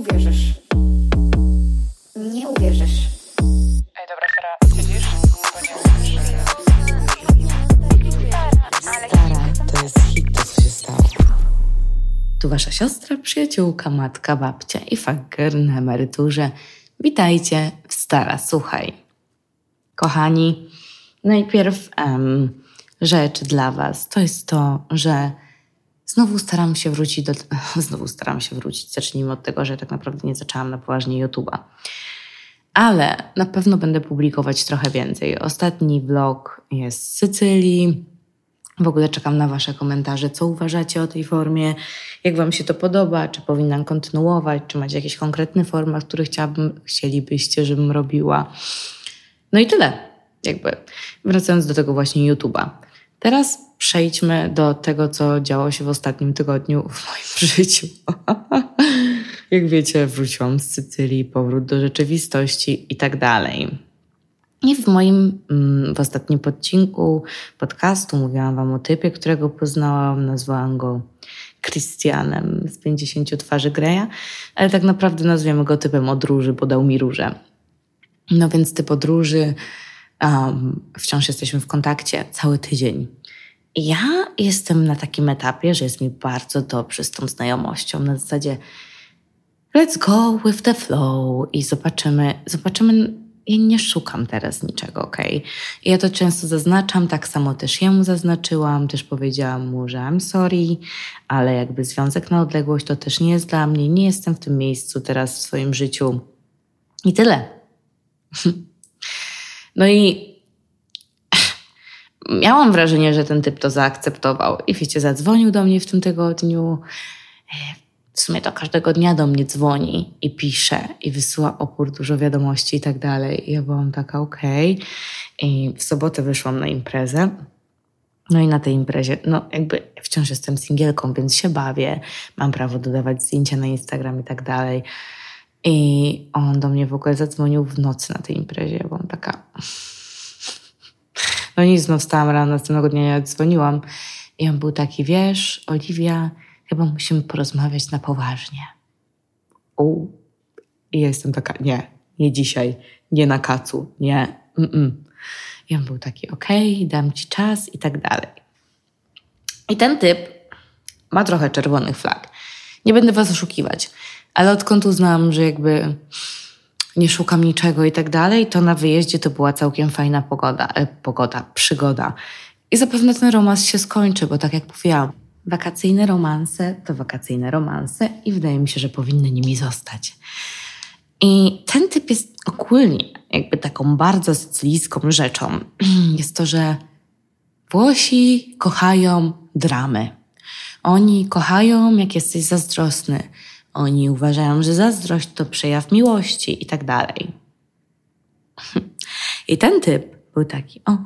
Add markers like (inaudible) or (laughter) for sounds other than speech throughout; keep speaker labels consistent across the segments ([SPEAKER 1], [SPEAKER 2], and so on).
[SPEAKER 1] uwierzysz. Nie uwierzysz.
[SPEAKER 2] Ej, dobra, Sara, siedzisz? Bo nie
[SPEAKER 3] Stara, to jest hit, to co się stało. Tu wasza siostra, przyjaciółka, matka, babcia i faker na emeryturze. Witajcie w Stara Słuchaj. Kochani, najpierw em, rzecz dla was to jest to, że znowu staram się wrócić do... (laughs) Znowu staram się wrócić. Zacznijmy od tego, że tak naprawdę nie zaczęłam na poważnie YouTube'a. Ale na pewno będę publikować trochę więcej. Ostatni vlog jest z Sycylii. W ogóle czekam na Wasze komentarze, co uważacie o tej formie, jak Wam się to podoba, czy powinnam kontynuować, czy macie jakieś konkretne formy, które chciałabym, chcielibyście, żebym robiła. No i tyle, jakby wracając do tego właśnie YouTube'a. Teraz przejdźmy do tego, co działo się w ostatnim tygodniu w moim (laughs) życiu. (laughs) jak wiecie, wróciłam z Sycylii, powrót do rzeczywistości i tak dalej. I w moim mm, w ostatnim odcinku podcastu mówiłam Wam o typie, którego poznałam. Nazwałam go Christianem z 50 twarzy Greya, ale tak naprawdę nazwiemy go typem odróży, bo dał mi róże. No więc typ odróży, um, wciąż jesteśmy w kontakcie cały tydzień. Ja jestem na takim etapie, że jest mi bardzo dobrze z tą znajomością. Na zasadzie let's go with the flow i zobaczymy, zobaczymy ja nie szukam teraz niczego, ok? Ja to często zaznaczam, tak samo też jemu zaznaczyłam, też powiedziałam mu, że I'm sorry, ale jakby związek na odległość to też nie jest dla mnie, nie jestem w tym miejscu teraz w swoim życiu. I tyle. (laughs) No i (sighs) miałam wrażenie, że ten typ to zaakceptował. I wiecie, zadzwonił do mnie w tym tygodniu. W sumie to każdego dnia do mnie dzwoni i pisze i wysyła opór, dużo wiadomości i tak dalej. I ja byłam taka okej. Okay. I w sobotę wyszłam na imprezę. No i na tej imprezie, no jakby wciąż jestem singielką, więc się bawię. Mam prawo dodawać zdjęcia na Instagram i tak dalej. I on do mnie w ogóle zadzwonił w nocy na tej imprezie. Ja byłam taka... (laughs) No nic, no wstałam rano, następnego dnia ja dzwoniłam. I on był taki, wiesz, Oliwia, chyba musimy porozmawiać na poważnie. U. I ja jestem taka, nie, nie dzisiaj, nie na kacu, nie. Mm-mm. I on był taki, okej, okay, dam ci czas i tak dalej. I ten typ ma trochę czerwonych flag. Nie będę was oszukiwać, ale odkąd uznałam, że jakby nie szukam niczego i tak dalej, to na wyjeździe to była całkiem fajna pogoda, e, pogoda, przygoda. I zapewne ten romans się skończy, bo tak jak mówiłam, Wakacyjne romanse to wakacyjne romanse i wydaje mi się, że powinny nimi zostać. I ten typ jest ogólnie jakby taką bardzo sycylijską rzeczą. (clears throat) Jest to, że Włosi kochają dramy. Oni kochają, jak jesteś zazdrosny. Oni uważają, że zazdrość to przejaw miłości i tak dalej. (laughs) I ten typ był taki, o,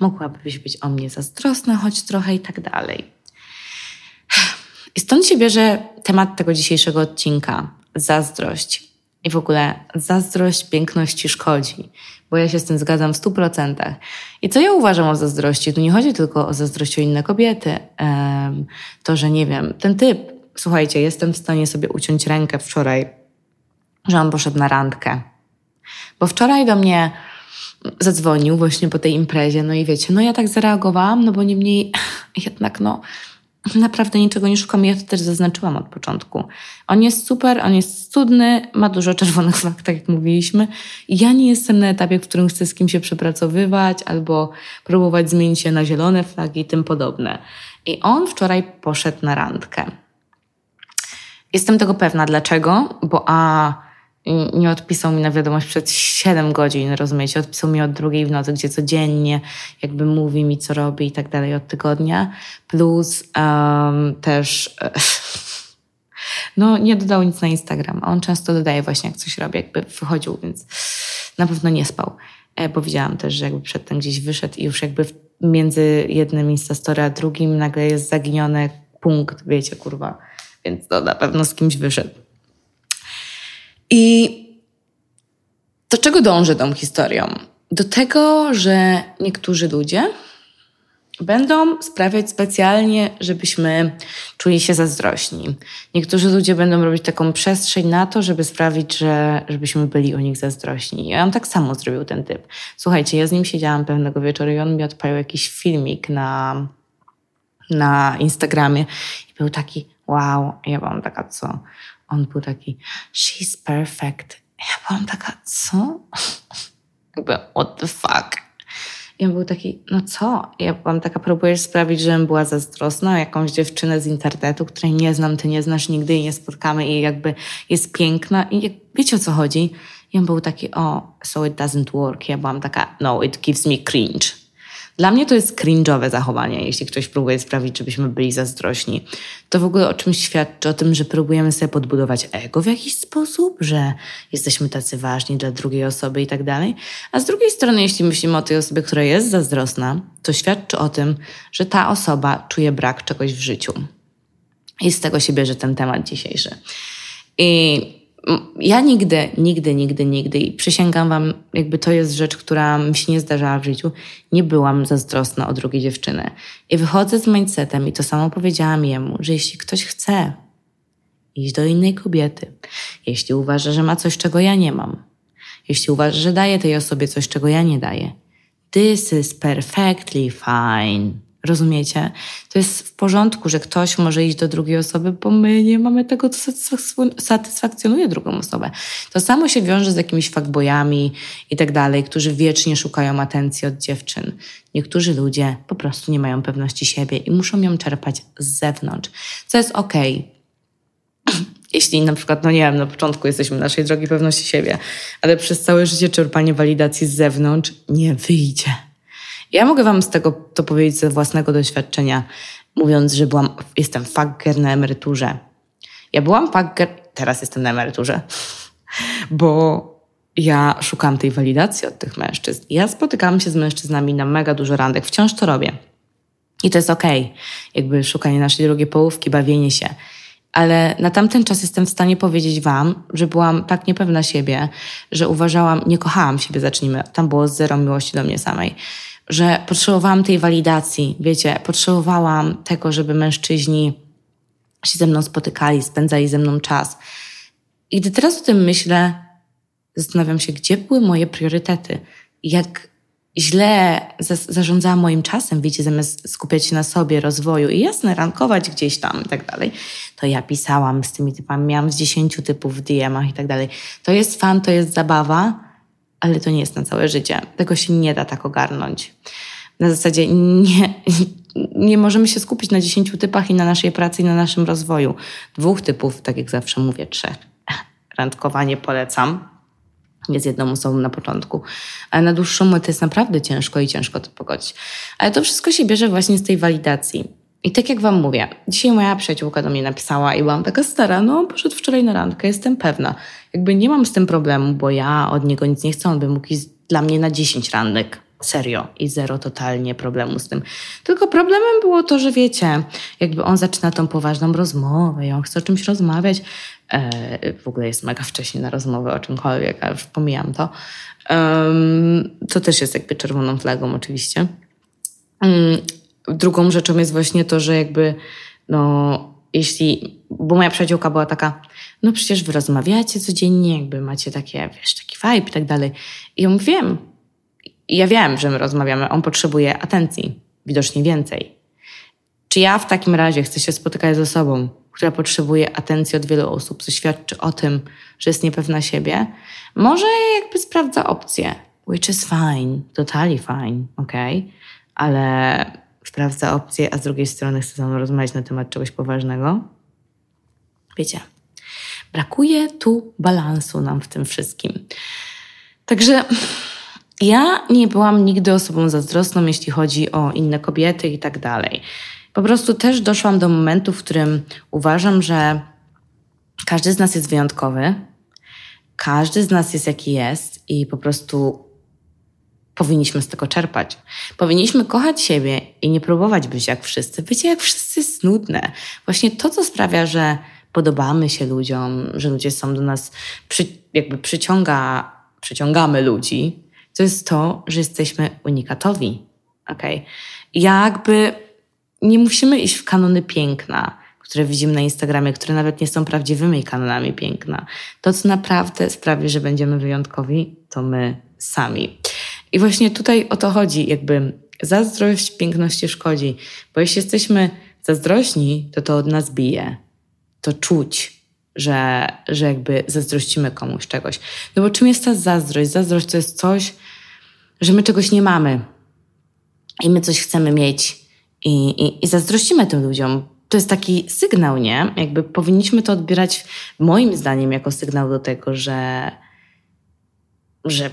[SPEAKER 3] mogłabyś być o mnie zazdrosna, choć trochę i tak dalej. (sighs) I stąd się bierze temat tego dzisiejszego odcinka zazdrość. I w ogóle zazdrość piękności szkodzi, bo ja się z tym zgadzam w stu procentach. I co ja uważam o zazdrości? Tu nie chodzi tylko o zazdrość o inne kobiety. To, że nie wiem, ten typ, słuchajcie, jestem w stanie sobie uciąć rękę wczoraj, że on poszedł na randkę. Bo wczoraj do mnie zadzwonił właśnie po tej imprezie, no i wiecie, no ja tak zareagowałam, no bo niemniej (laughs) jednak no naprawdę niczego nie szukam. Ja to też zaznaczyłam od początku. On jest super, on jest cudny, ma dużo czerwonych flag, tak jak mówiliśmy. Ja nie jestem na etapie, w którym chcę z kim się przepracowywać albo próbować zmienić się na zielone flagi i tym podobne. I on wczoraj poszedł na randkę. Jestem tego pewna. Dlaczego? Bo a nie odpisał mi na wiadomość przed 7 godzin, rozumiecie? Odpisał mi od drugiej w nocy, gdzie codziennie jakby mówi mi, co robi i tak dalej od tygodnia. Plus um, też (laughs) no nie dodał nic na Instagram, on często dodaje właśnie, jak coś robi, jakby wychodził, więc na pewno nie spał. E, powiedziałam też, że jakby przedtem gdzieś wyszedł i już jakby między jednym Instastory a drugim nagle jest zaginiony punkt, wiecie, kurwa. Więc to na pewno z kimś wyszedł. I do czego dążę tą historią? Do tego, że niektórzy ludzie będą sprawiać specjalnie, żebyśmy czuli się zazdrośni. Niektórzy ludzie będą robić taką przestrzeń na to, żeby sprawić, że, żebyśmy byli o nich zazdrośni. Ja on tak samo zrobił ten typ. Słuchajcie, ja z nim siedziałam pewnego wieczoru i on mi odpalił jakiś filmik na, na Instagramie i był taki, wow, ja byłam taka, co? On był taki, she's perfect. Ja byłam taka, co? (laughs) Jakby, what the fuck? I on był taki, no co? Ja byłam taka, próbujesz sprawić, żebym była zazdrosna o jakąś dziewczynę z internetu, której nie znam, ty nie znasz nigdy i nie spotkamy i jakby jest piękna i wiecie o co chodzi? I on był taki, o, so it doesn't work. Ja byłam taka, no, it gives me cringe. Dla mnie to jest cringe'owe zachowanie, jeśli ktoś próbuje sprawić, żebyśmy byli zazdrośni. To w ogóle o czymś świadczy, o tym, że próbujemy sobie podbudować ego w jakiś sposób, że jesteśmy tacy ważni dla drugiej osoby i tak dalej. A z drugiej strony, jeśli myślimy o tej osobie, która jest zazdrosna, to świadczy o tym, że ta osoba czuje brak czegoś w życiu. I z tego się bierze ten temat dzisiejszy. I ja nigdy, nigdy, nigdy, nigdy i przysięgam wam, jakby to jest rzecz, która mi się nie zdarzała w życiu, nie byłam zazdrosna o drugie dziewczyny. I wychodzę z mindsetem i to samo powiedziałam jemu, że jeśli ktoś chce iść do innej kobiety, jeśli uważa, że ma coś, czego ja nie mam, jeśli uważa, że daje tej osobie coś, czego ja nie daję, this is perfectly fine. Rozumiecie? To jest w porządku, że ktoś może iść do drugiej osoby, bo my nie mamy tego, co satysfakcjonuje drugą osobę. To samo się wiąże z jakimiś fuckboyami i tak dalej, którzy wiecznie szukają atencji od dziewczyn. Niektórzy ludzie po prostu nie mają pewności siebie i muszą ją czerpać z zewnątrz, co jest okej. Okay. (clears throat) Jeśli na przykład, no nie wiem, na początku jesteśmy naszej drogi pewności siebie, ale przez całe życie czerpanie walidacji z zewnątrz nie wyjdzie ja mogę wam z tego to powiedzieć ze własnego doświadczenia, mówiąc, że byłam, jestem fagger na emeryturze. Ja byłam fagger, teraz jestem na emeryturze, (laughs) bo ja szukam tej walidacji od tych mężczyzn. Ja spotykałam się z mężczyznami na mega dużo randek, wciąż to robię. I to jest okej, okay. jakby szukanie naszej drugiej połówki, bawienie się. Ale na tamten czas jestem w stanie powiedzieć Wam, że byłam tak niepewna siebie, że uważałam, nie kochałam siebie, zacznijmy. Tam było zero miłości do mnie samej że potrzebowałam tej walidacji, wiecie, potrzebowałam tego, żeby mężczyźni się ze mną spotykali, spędzali ze mną czas. I gdy teraz o tym myślę, zastanawiam się, gdzie były moje priorytety, jak źle zarządzałam moim czasem, wiecie, zamiast skupiać się na sobie, rozwoju i jasne, rankować gdzieś tam i tak dalej, to ja pisałam z tymi typami, miałam z dziesięciu typów w DM-ach i tak dalej. To jest fan, to jest zabawa, ale to nie jest na całe życie. Tego się nie da tak ogarnąć. Na zasadzie nie, nie możemy się skupić na dziesięciu typach i na naszej pracy i na naszym rozwoju. Dwóch typów, tak jak zawsze mówię, trzech. (laughs) Randkowanie polecam. Jest jedną osobą na początku, ale na dłuższą metę jest naprawdę ciężko i ciężko to pogodzić. Ale to wszystko się bierze właśnie z tej walidacji. I tak jak Wam mówię, dzisiaj moja przyjaciółka do mnie napisała i byłam taka stara, no poszedł wczoraj na randkę, jestem pewna. Jakby nie mam z tym problemu, bo ja od niego nic nie chcę, on by mógł iść dla mnie na 10 randek. Serio. I zero totalnie problemu z tym. Tylko problemem było to, że wiecie, jakby on zaczyna tą poważną rozmowę i on chce o czymś rozmawiać. E, w ogóle jest mega wcześnie na rozmowę o czymkolwiek, ale już pomijam to. Um, to też jest jakby czerwoną flagą oczywiście. Um, drugą rzeczą jest właśnie to, że jakby no jeśli, bo moja przyjaciółka była taka, no przecież wy rozmawiacie codziennie, jakby macie takie, wiesz, taki vibe i tak dalej. I ja mówię, wiem. ja wiem, że my rozmawiamy, on potrzebuje atencji, widocznie więcej. Czy ja w takim razie chcę się spotykać z osobą, która potrzebuje atencji od wielu osób, co świadczy o tym, że jest niepewna siebie? Może jakby sprawdza opcję, which is fine, totally fine, ok? Ale sprawdza opcję, a z drugiej strony chce ze mną rozmawiać na temat czegoś poważnego? Wiecie, brakuje tu balansu nam w tym wszystkim. Także ja nie byłam nigdy osobą zazdrosną, jeśli chodzi o inne kobiety i tak dalej. Po prostu też doszłam do momentu, w którym uważam, że każdy z nas jest wyjątkowy, każdy z nas jest jaki jest i po prostu powinniśmy z tego czerpać. Powinniśmy kochać siebie i nie próbować być jak wszyscy. Wiecie, jak wszyscy jest nudne. Właśnie to, co sprawia, że podobamy się ludziom, że ludzie są do nas, przy, jakby przyciąga, przyciągamy ludzi, to jest to, że jesteśmy unikatowi. Okay? Jakby nie musimy iść w kanony piękna, które widzimy na Instagramie, które nawet nie są prawdziwymi kanonami piękna. To, co naprawdę sprawi, że będziemy wyjątkowi, to my sami. I właśnie tutaj o to chodzi, jakby zazdrość piękności szkodzi, bo jeśli jesteśmy zazdrośni, to to od nas bije. To czuć, że, że jakby zazdrościmy komuś czegoś. No bo czym jest ta zazdrość? Zazdrość to jest coś, że my czegoś nie mamy i my coś chcemy mieć i, i, i zazdrościmy tym ludziom. To jest taki sygnał, nie? Jakby powinniśmy to odbierać, moim zdaniem, jako sygnał do tego, że, że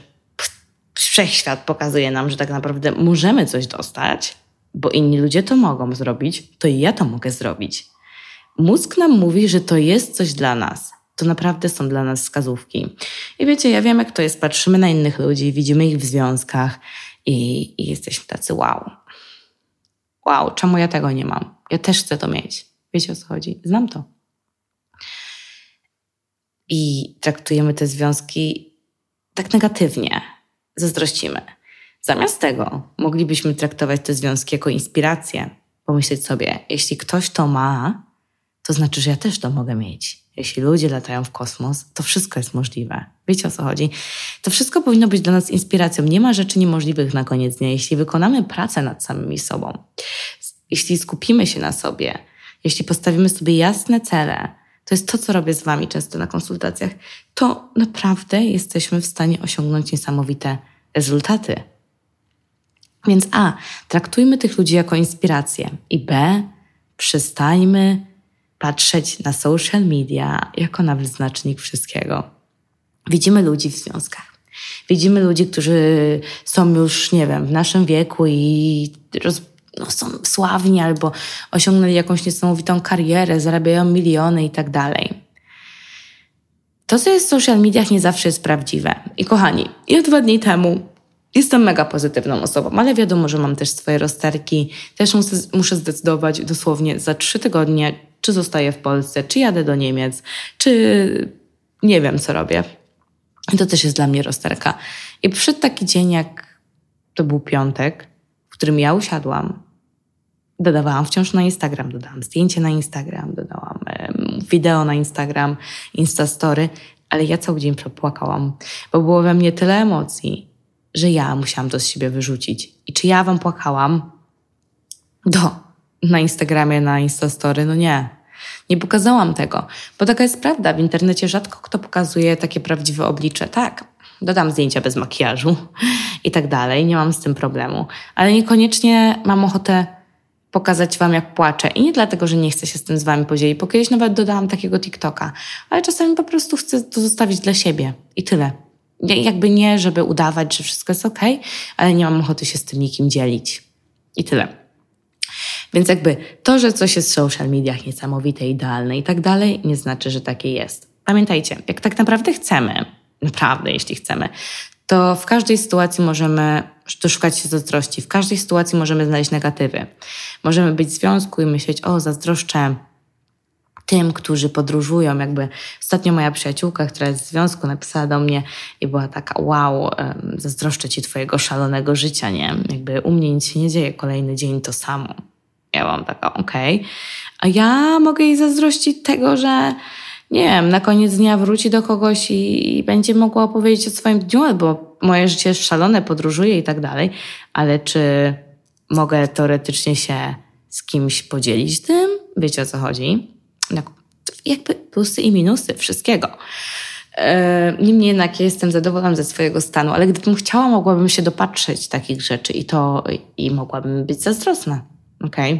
[SPEAKER 3] wszechświat pokazuje nam, że tak naprawdę możemy coś dostać, bo inni ludzie to mogą zrobić, to i ja to mogę zrobić. Mózg nam mówi, że to jest coś dla nas. To naprawdę są dla nas wskazówki. I wiecie, ja wiem, jak to jest. Patrzymy na innych ludzi, widzimy ich w związkach i, i jesteśmy tacy wow. Wow, czemu ja tego nie mam? Ja też chcę to mieć. Wiecie o co chodzi? Znam to. I traktujemy te związki tak negatywnie. Zazdrościmy. Zamiast tego moglibyśmy traktować te związki jako inspirację. Pomyśleć sobie, jeśli ktoś to ma, to znaczy, że ja też to mogę mieć. Jeśli ludzie latają w kosmos, to wszystko jest możliwe. Wiecie o co chodzi? To wszystko powinno być dla nas inspiracją. Nie ma rzeczy niemożliwych na koniec dnia. Jeśli wykonamy pracę nad samymi sobą, jeśli skupimy się na sobie, jeśli postawimy sobie jasne cele, to jest to, co robię z Wami często na konsultacjach, to naprawdę jesteśmy w stanie osiągnąć niesamowite rezultaty. Więc A, traktujmy tych ludzi jako inspirację i B, przestańmy patrzeć na social media jako na wyznacznik wszystkiego. Widzimy ludzi w związkach. Widzimy ludzi, którzy są już, nie wiem, w naszym wieku i roz, no, są sławni albo osiągnęli jakąś niesamowitą karierę, zarabiają miliony i tak dalej. To, co jest w social mediach, nie zawsze jest prawdziwe. I kochani, ja dwa dni temu Jestem mega pozytywną osobą, ale wiadomo, że mam też swoje rozterki. Też muszę, muszę zdecydować dosłownie za trzy tygodnie, czy zostaję w Polsce, czy jadę do Niemiec, czy nie wiem, co robię. I to też jest dla mnie rozterka. I przyszedł taki dzień, jak to był piątek, w którym ja usiadłam, dodawałam wciąż na Instagram, dodałam zdjęcie na Instagram, dodałam wideo na Instagram, Instastory, ale ja cały dzień przepłakałam, bo było we mnie tyle emocji, że ja musiałam to z siebie wyrzucić. I czy ja wam płakałam? Do. Na Instagramie, na Instastory? No nie. Nie pokazałam tego, bo taka jest prawda. W internecie rzadko kto pokazuje takie prawdziwe oblicze. Tak, dodam zdjęcia bez makijażu i tak dalej, nie mam z tym problemu, ale niekoniecznie mam ochotę pokazać Wam, jak płaczę. I nie dlatego, że nie chcę się z tym z Wami podzielić, bo kiedyś nawet dodałam takiego TikToka, ale czasami po prostu chcę to zostawić dla siebie i tyle. Jakby nie, żeby udawać, że wszystko jest ok, ale nie mam ochoty się z tym nikim dzielić. I tyle. Więc jakby to, że coś jest w social mediach niesamowite, idealne i tak dalej, nie znaczy, że takie jest. Pamiętajcie, jak tak naprawdę chcemy, naprawdę jeśli chcemy, to w każdej sytuacji możemy doszukać się zazdrości, w każdej sytuacji możemy znaleźć negatywy. Możemy być w związku i myśleć, o, zazdroszczę tym, którzy podróżują. Jakby ostatnio moja przyjaciółka, która jest w związku, napisała do mnie i była taka, wow, zazdroszczę ci twojego szalonego życia, nie? Jakby u mnie nic się nie dzieje, kolejny dzień to samo. Ja mam taka, okej. Okay. A ja mogę jej zazdrościć tego, że nie wiem, na koniec dnia wróci do kogoś i, i będzie mogła opowiedzieć o swoim dniu, albo moje życie jest szalone, podróżuje i tak dalej, ale czy mogę teoretycznie się z kimś podzielić tym? Wiecie o co chodzi? jakby plusy i minusy wszystkiego. E, niemniej jednak jestem zadowolona ze swojego stanu, ale gdybym chciała, mogłabym się dopatrzeć takich rzeczy i to i mogłabym być zazdrosna. Okay?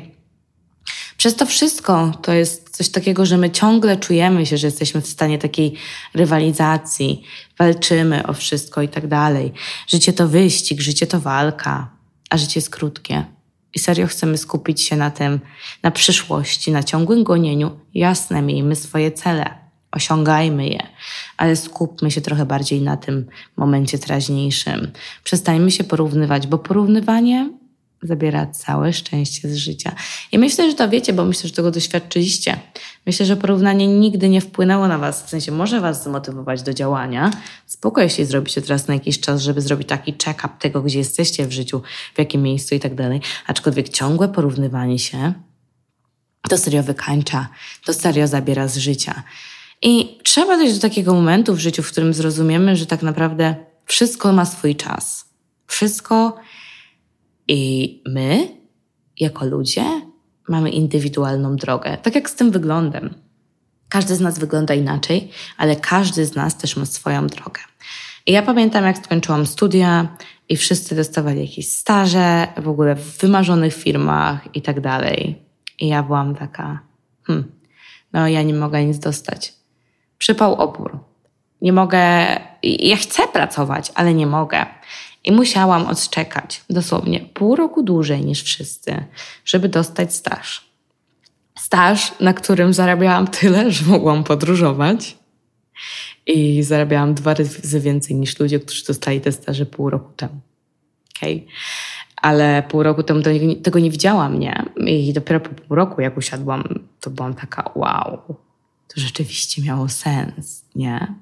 [SPEAKER 3] Przez to wszystko to jest coś takiego, że my ciągle czujemy się, że jesteśmy w stanie takiej rywalizacji, walczymy o wszystko i tak dalej. Życie to wyścig, życie to walka, a życie jest krótkie. I serio chcemy skupić się na tym, na przyszłości, na ciągłym gonieniu. Jasne, miejmy swoje cele, osiągajmy je, ale skupmy się trochę bardziej na tym momencie teraźniejszym. Przestańmy się porównywać, bo porównywanie zabiera całe szczęście z życia. I myślę, że to wiecie, bo myślę, że tego doświadczyliście. Myślę, że porównanie nigdy nie wpłynęło na Was, w sensie może Was zmotywować do działania. Spoko, jeśli zrobicie teraz na jakiś czas, żeby zrobić taki check-up tego, gdzie jesteście w życiu, w jakim miejscu i tak dalej. Aczkolwiek ciągłe porównywanie się to serio wykańcza, to serio zabiera z życia. I trzeba dojść do takiego momentu w życiu, w którym zrozumiemy, że tak naprawdę wszystko ma swój czas. Wszystko i my, jako ludzie, mamy indywidualną drogę. Tak jak z tym wyglądem. Każdy z nas wygląda inaczej, ale każdy z nas też ma swoją drogę. I ja pamiętam, jak skończyłam studia i wszyscy dostawali jakieś staże, w ogóle w wymarzonych firmach i tak dalej. I ja byłam taka, hmm, no ja nie mogę nic dostać. Przypał opór. Nie mogę, ja chcę pracować, ale nie mogę. I musiałam odczekać dosłownie pół roku dłużej niż wszyscy, żeby dostać staż. Staż, na którym zarabiałam tyle, że mogłam podróżować. I zarabiałam dwa razy więcej niż ludzie, którzy dostali te staże pół roku temu. Okay? Ale pół roku temu tego nie widziałam, nie? I dopiero po pół roku, jak usiadłam, to byłam taka, wow, to rzeczywiście miało sens, nie?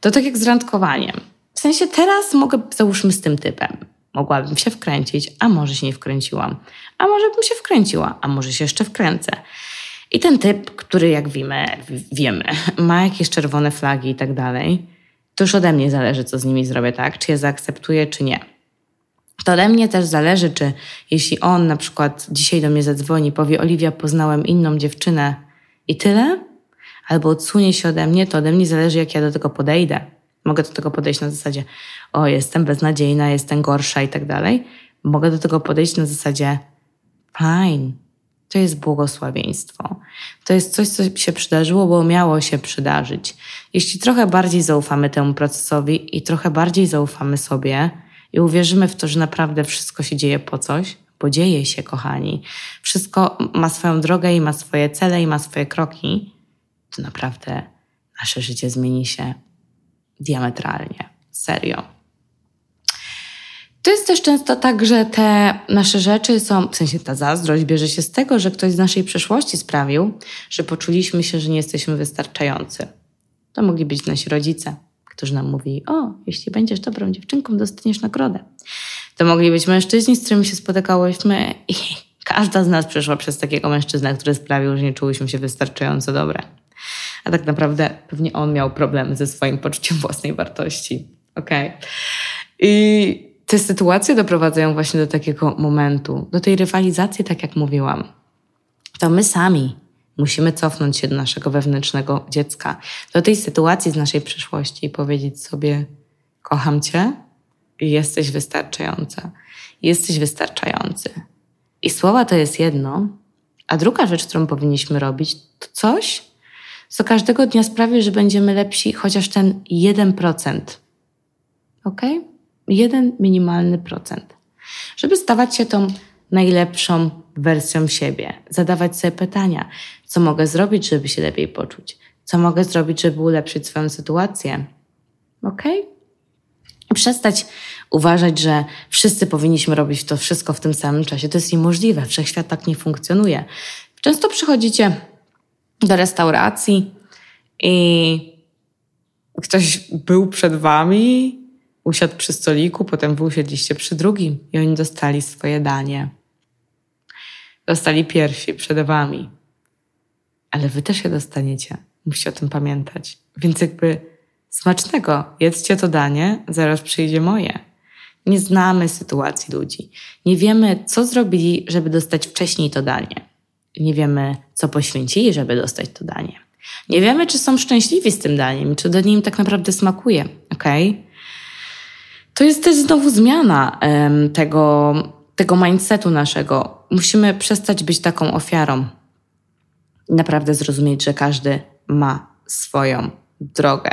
[SPEAKER 3] To tak jak z randkowaniem w sensie teraz mogę, załóżmy z tym typem. Mogłabym się wkręcić, a może się nie wkręciłam. A może bym się wkręciła, a może się jeszcze wkręcę. I ten typ, który jak wiemy, wiemy, (laughs) ma jakieś czerwone flagi i tak dalej, to już ode mnie zależy, co z nimi zrobię, tak? Czy je zaakceptuję, czy nie. To ode mnie też zależy, czy jeśli on na przykład dzisiaj do mnie zadzwoni, powie: Oliwia, poznałem inną dziewczynę i tyle, albo odsunie się ode mnie, to ode mnie zależy, jak ja do tego podejdę. Mogę do tego podejść na zasadzie, o, jestem beznadziejna, jestem gorsza i tak dalej. Mogę do tego podejść na zasadzie, fine, to jest błogosławieństwo. To jest coś, co się przydarzyło, bo miało się przydarzyć. Jeśli trochę bardziej zaufamy temu procesowi i trochę bardziej zaufamy sobie i uwierzymy w to, że naprawdę wszystko się dzieje po coś, bo dzieje się, kochani. Wszystko ma swoją drogę i ma swoje cele i ma swoje kroki, to naprawdę nasze życie zmieni się diametralnie. Serio. To jest też często tak, że te nasze rzeczy są, w sensie ta zazdrość bierze się z tego, że ktoś z naszej przeszłości sprawił, że poczuliśmy się, że nie jesteśmy wystarczający. To mogli być nasi rodzice, którzy nam mówili: O, jeśli będziesz dobrą dziewczynką, dostaniesz nagrodę. To mogli być mężczyźni, z którymi się spotykałyśmy, i (laughs) każda z nas przeszła przez takiego mężczyznę, który sprawił, że nie czułyśmy się wystarczająco dobre a tak naprawdę pewnie on miał problemy ze swoim poczuciem własnej wartości. Okej. Okay. I te sytuacje doprowadzają właśnie do takiego momentu, do tej rywalizacji, tak jak mówiłam. To my sami musimy cofnąć się do naszego wewnętrznego dziecka, do tej sytuacji z naszej przeszłości i powiedzieć sobie: Kocham cię i jesteś wystarczająca. Jesteś wystarczający. I słowa to jest jedno, a druga rzecz, którą powinniśmy robić, to coś, co każdego dnia sprawi, że będziemy lepsi chociaż ten 1%. Ok? Jeden minimalny procent. Żeby stawać się tą najlepszą wersją siebie, zadawać sobie pytania, co mogę zrobić, żeby się lepiej poczuć, co mogę zrobić, żeby ulepszyć swoją sytuację. Ok? Przestać uważać, że wszyscy powinniśmy robić to wszystko w tym samym czasie. To jest niemożliwe. Wszechświat tak nie funkcjonuje. Często przychodzicie do restauracji i ktoś był przed wami, usiadł przy stoliku, potem wy usiedliście przy drugim i oni dostali swoje danie. Dostali pierwsi przed wami. Ale wy też je dostaniecie. Musicie o tym pamiętać. Więc jakby smacznego, jedzcie to danie, zaraz przyjdzie moje. Nie znamy sytuacji ludzi. Nie wiemy, co zrobili, żeby dostać wcześniej to danie. Nie wiemy, co poświęcili, żeby dostać to danie. Nie wiemy, czy są szczęśliwi z tym daniem, czy danie im tak naprawdę smakuje. ok? To jest też znowu zmiana um, tego, tego mindsetu naszego. Musimy przestać być taką ofiarą. I naprawdę zrozumieć, że każdy ma swoją drogę.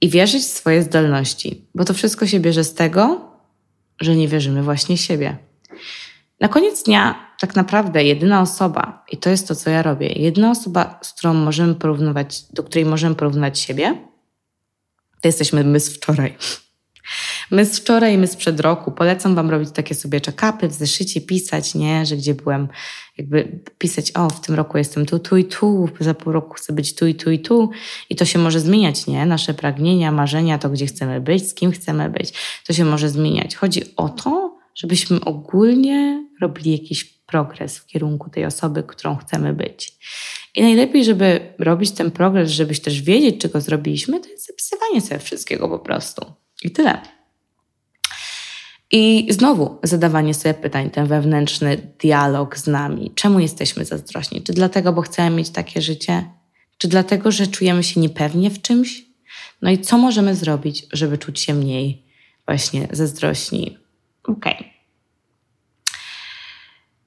[SPEAKER 3] I wierzyć w swoje zdolności, bo to wszystko się bierze z tego, że nie wierzymy właśnie siebie. Na koniec dnia tak naprawdę jedyna osoba, i to jest to, co ja robię, jedyna osoba, z którą możemy porównywać, do której możemy porównać siebie, to jesteśmy my z wczoraj. My z wczoraj, my sprzed roku. Polecam Wam robić takie sobie check-upy w zeszycie, pisać, nie? Że gdzie byłem, jakby pisać, o, w tym roku jestem tu, tu i tu, za pół roku chcę być tu i tu i tu. I to się może zmieniać, nie? Nasze pragnienia, marzenia, to gdzie chcemy być, z kim chcemy być, to się może zmieniać. Chodzi o to, żebyśmy ogólnie robili jakiś progres w kierunku tej osoby, którą chcemy być. I najlepiej, żeby robić ten progres, żebyś też wiedzieć, czego zrobiliśmy, to jest zapisywanie sobie wszystkiego po prostu. I tyle. I znowu zadawanie sobie pytań, ten wewnętrzny dialog z nami. Czemu jesteśmy zazdrośni? Czy dlatego, bo chcemy mieć takie życie? Czy dlatego, że czujemy się niepewnie w czymś? No i co możemy zrobić, żeby czuć się mniej właśnie zazdrośni? Okej. Okay.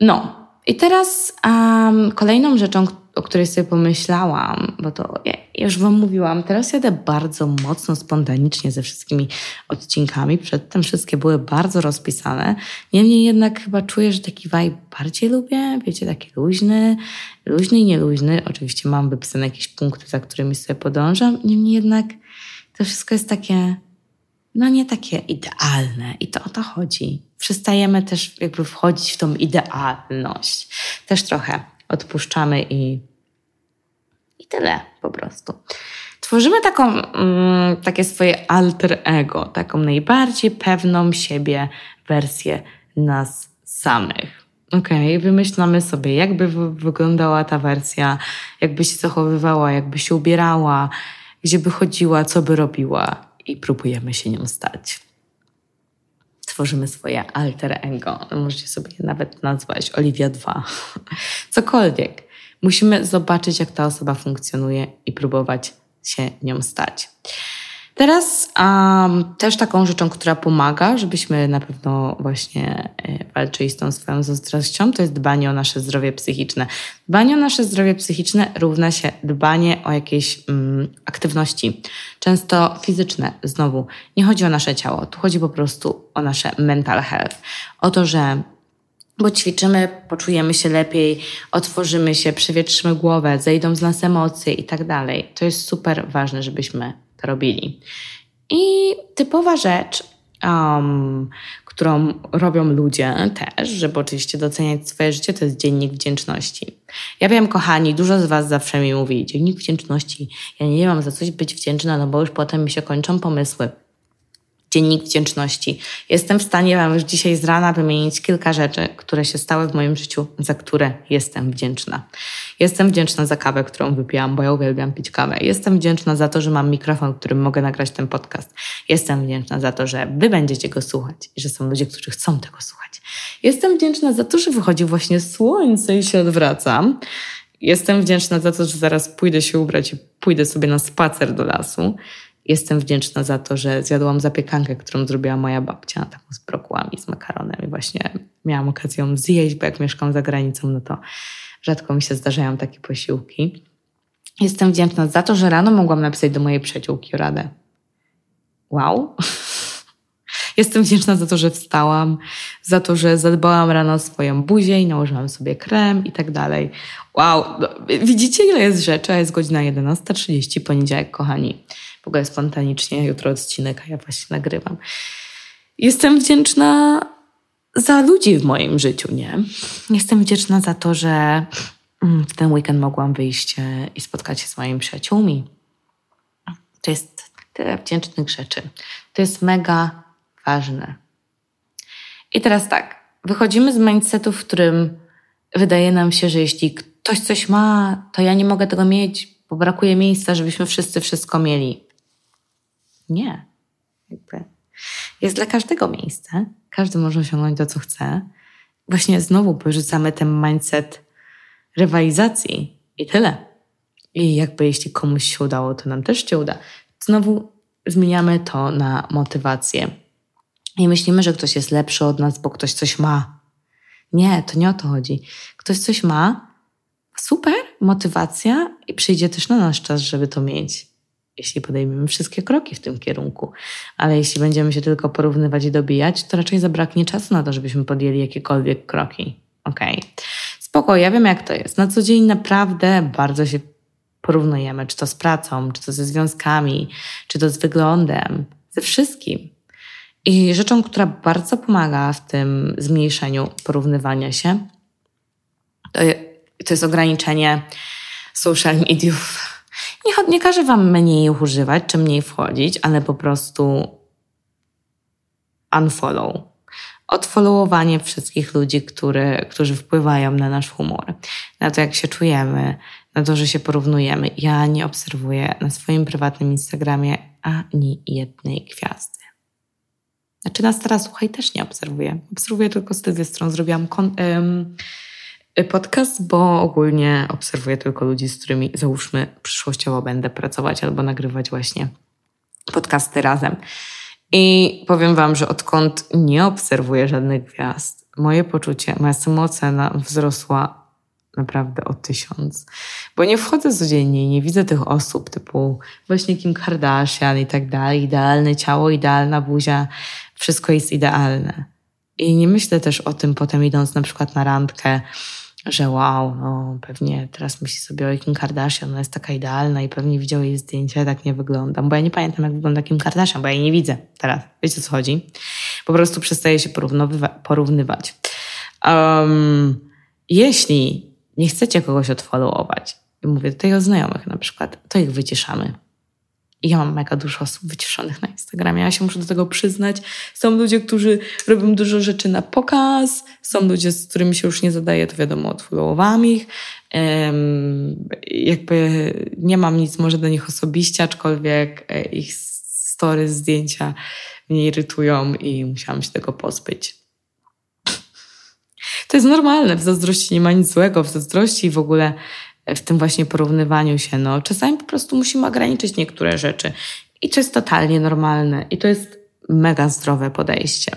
[SPEAKER 3] No, i teraz um, kolejną rzeczą, o której sobie pomyślałam, bo to ja już Wam mówiłam, teraz jadę bardzo mocno spontanicznie ze wszystkimi odcinkami. Przedtem wszystkie były bardzo rozpisane. Niemniej jednak chyba czuję, że taki vibe bardziej lubię. Wiecie, taki luźny, luźny i nieluźny. Oczywiście mam wypisane jakieś punkty, za którymi sobie podążam. Niemniej jednak to wszystko jest takie, no nie takie idealne. I to o to chodzi. Przestajemy też jakby wchodzić w tą idealność. Też trochę odpuszczamy i, i tyle po prostu. Tworzymy taką, mm, takie swoje alter ego, taką najbardziej pewną siebie wersję nas samych. Okej, okay, wymyślamy sobie, jakby wyglądała ta wersja, jakby się zachowywała, jakby się ubierała, gdzie by chodziła, co by robiła i próbujemy się nią stać tworzymy swoje alter ego. Możecie sobie nawet nazwać Oliwia 2. (laughs) Cokolwiek. Musimy zobaczyć, jak ta osoba funkcjonuje i próbować się nią stać. Teraz um, też taką rzeczą, która pomaga, żebyśmy na pewno właśnie e, walczyli z tą swoją zazdrością, to jest dbanie o nasze zdrowie psychiczne. Dbanie o nasze zdrowie psychiczne równa się dbanie o jakieś um, aktywności, często fizyczne. Znowu, nie chodzi o nasze ciało, tu chodzi po prostu o nasze mental health. O to, że bo ćwiczymy, poczujemy się lepiej, otworzymy się, przewietrzymy głowę, zejdą z nas emocje i tak dalej. To jest super ważne, żebyśmy to robili. I typowa rzecz, um, którą robią ludzie też, żeby oczywiście doceniać swoje życie, to jest dziennik wdzięczności. Ja wiem, kochani, dużo z Was zawsze mi mówi, dziennik wdzięczności, ja nie mam za coś być wdzięczna, no bo już potem mi się kończą pomysły dziennik wdzięczności. Jestem w stanie Wam już dzisiaj z rana wymienić kilka rzeczy, które się stały w moim życiu, za które jestem wdzięczna. Jestem wdzięczna za kawę, którą wypiłam, bo ja uwielbiam pić kawę. Jestem wdzięczna za to, że mam mikrofon, którym mogę nagrać ten podcast. Jestem wdzięczna za to, że Wy będziecie go słuchać i że są ludzie, którzy chcą tego słuchać. Jestem wdzięczna za to, że wychodzi właśnie słońce i się odwracam. Jestem wdzięczna za to, że zaraz pójdę się ubrać i pójdę sobie na spacer do lasu. Jestem wdzięczna za to, że zjadłam zapiekankę, którą zrobiła moja babcia, taką z brokułami, z makaronem i właśnie miałam okazję ją zjeść, bo jak mieszkam za granicą, no to rzadko mi się zdarzają takie posiłki. Jestem wdzięczna za to, że rano mogłam napisać do mojej przyjaciółki radę. Wow. (laughs) Jestem wdzięczna za to, że wstałam, za to, że zadbałam rano o swoją buzię i nałożyłam sobie krem i tak dalej. Wow, widzicie ile jest rzeczy, a jest godzina 11.30, poniedziałek, kochani w ogóle spontanicznie jutro odcinek, a ja właśnie nagrywam. Jestem wdzięczna za ludzi w moim życiu, nie? Jestem wdzięczna za to, że mm, w ten weekend mogłam wyjść e, i spotkać się z moimi przyjaciółmi. To jest tyle wdzięcznych rzeczy. To jest mega ważne. I teraz tak, wychodzimy z mindsetu, w którym wydaje nam się, że jeśli ktoś coś ma, to ja nie mogę tego mieć, bo brakuje miejsca, żebyśmy wszyscy wszystko mieli. Nie. Jakby jest dla każdego miejsce. Każdy może osiągnąć to, co chce. Właśnie znowu porzucamy ten mindset rywalizacji i tyle. I jakby jeśli komuś się udało, to nam też się uda. Znowu zmieniamy to na motywację. I myślimy, że ktoś jest lepszy od nas, bo ktoś coś ma. Nie, to nie o to chodzi. Ktoś coś ma, super, motywacja i przyjdzie też na nasz czas, żeby to mieć jeśli podejmiemy wszystkie kroki w tym kierunku. Ale jeśli będziemy się tylko porównywać i dobijać, to raczej zabraknie czasu na to, żebyśmy podjęli jakiekolwiek kroki. Okej. Okay. Spoko, ja wiem jak to jest. Na co dzień naprawdę bardzo się porównujemy, czy to z pracą, czy to ze związkami, czy to z wyglądem, ze wszystkim. I rzeczą, która bardzo pomaga w tym zmniejszeniu porównywania się, to, to jest ograniczenie social mediów. Nie, nie każę Wam mniej ich używać, czy mniej wchodzić, ale po prostu unfollow. Odfollowowanie wszystkich ludzi, który, którzy wpływają na nasz humor, na to, jak się czujemy, na to, że się porównujemy. Ja nie obserwuję na swoim prywatnym Instagramie ani jednej gwiazdy. Znaczy nas teraz, słuchaj, też nie obserwuję. Obserwuję tylko z tych stron. Zrobiłam kon- ym, podcast, bo ogólnie obserwuję tylko ludzi, z którymi załóżmy przyszłościowo będę pracować albo nagrywać właśnie podcasty razem. I powiem Wam, że odkąd nie obserwuję żadnych gwiazd, moje poczucie, moja samoocena wzrosła naprawdę o tysiąc. Bo nie wchodzę codziennie i nie widzę tych osób typu właśnie Kim Kardashian i tak dalej. Idealne ciało, idealna buzia, wszystko jest idealne. I nie myślę też o tym potem idąc na przykład na randkę, że wow, no pewnie teraz myśli sobie o Kim Kardashian, ona jest taka idealna i pewnie widział jej zdjęcia, ja tak nie wyglądam, bo ja nie pamiętam jak wygląda Kim Kardashian, bo ja jej nie widzę teraz. Wiecie o co chodzi? Po prostu przestaje się porównywać. Um, jeśli nie chcecie kogoś odfollowować, i mówię tutaj o znajomych na przykład, to ich wyciszamy. I ja mam mega dużo osób wyciszonych na Instagramie. Ja się muszę do tego przyznać. Są ludzie, którzy robią dużo rzeczy na pokaz. Są ludzie, z którymi się już nie zadaje, to wiadomo, odfollowowałam ich. Um, jakby nie mam nic może do nich osobiście, aczkolwiek e, ich story, zdjęcia mnie irytują i musiałam się tego pozbyć. To jest normalne. W zazdrości nie ma nic złego. W zazdrości w ogóle w tym właśnie porównywaniu się. No, czasami po prostu musimy ograniczyć niektóre rzeczy i to jest totalnie normalne i to jest mega zdrowe podejście.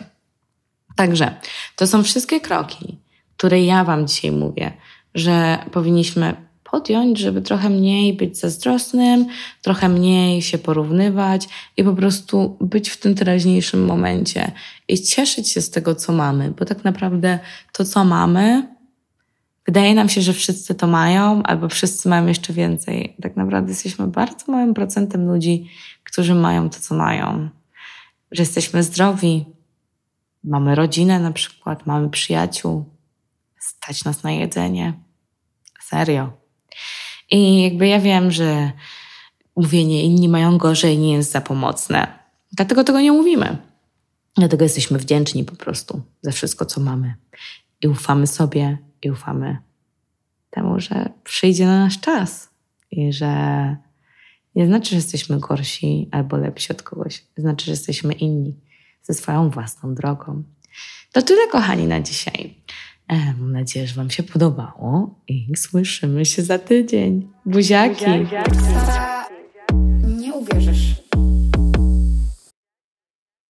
[SPEAKER 3] Także to są wszystkie kroki, które ja Wam dzisiaj mówię, że powinniśmy podjąć, żeby trochę mniej być zazdrosnym, trochę mniej się porównywać i po prostu być w tym teraźniejszym momencie i cieszyć się z tego, co mamy, bo tak naprawdę to, co mamy, Wydaje nam się, że wszyscy to mają, albo wszyscy mają jeszcze więcej. Tak naprawdę jesteśmy bardzo małym procentem ludzi, którzy mają to, co mają. Że jesteśmy zdrowi, mamy rodzinę na przykład, mamy przyjaciół, stać nas na jedzenie. Serio. I jakby ja wiem, że mówienie inni mają gorzej nie jest za pomocne. Dlatego tego nie mówimy. Dlatego jesteśmy wdzięczni po prostu za wszystko, co mamy. I ufamy sobie, i ufamy temu, że przyjdzie na nasz czas i że nie znaczy, że jesteśmy gorsi albo lepsi od kogoś. Znaczy, że jesteśmy inni ze swoją własną drogą. To tyle, kochani, na dzisiaj. E, mam nadzieję, że Wam się podobało i słyszymy się za tydzień. Buziaki!
[SPEAKER 1] Nie uwierzysz.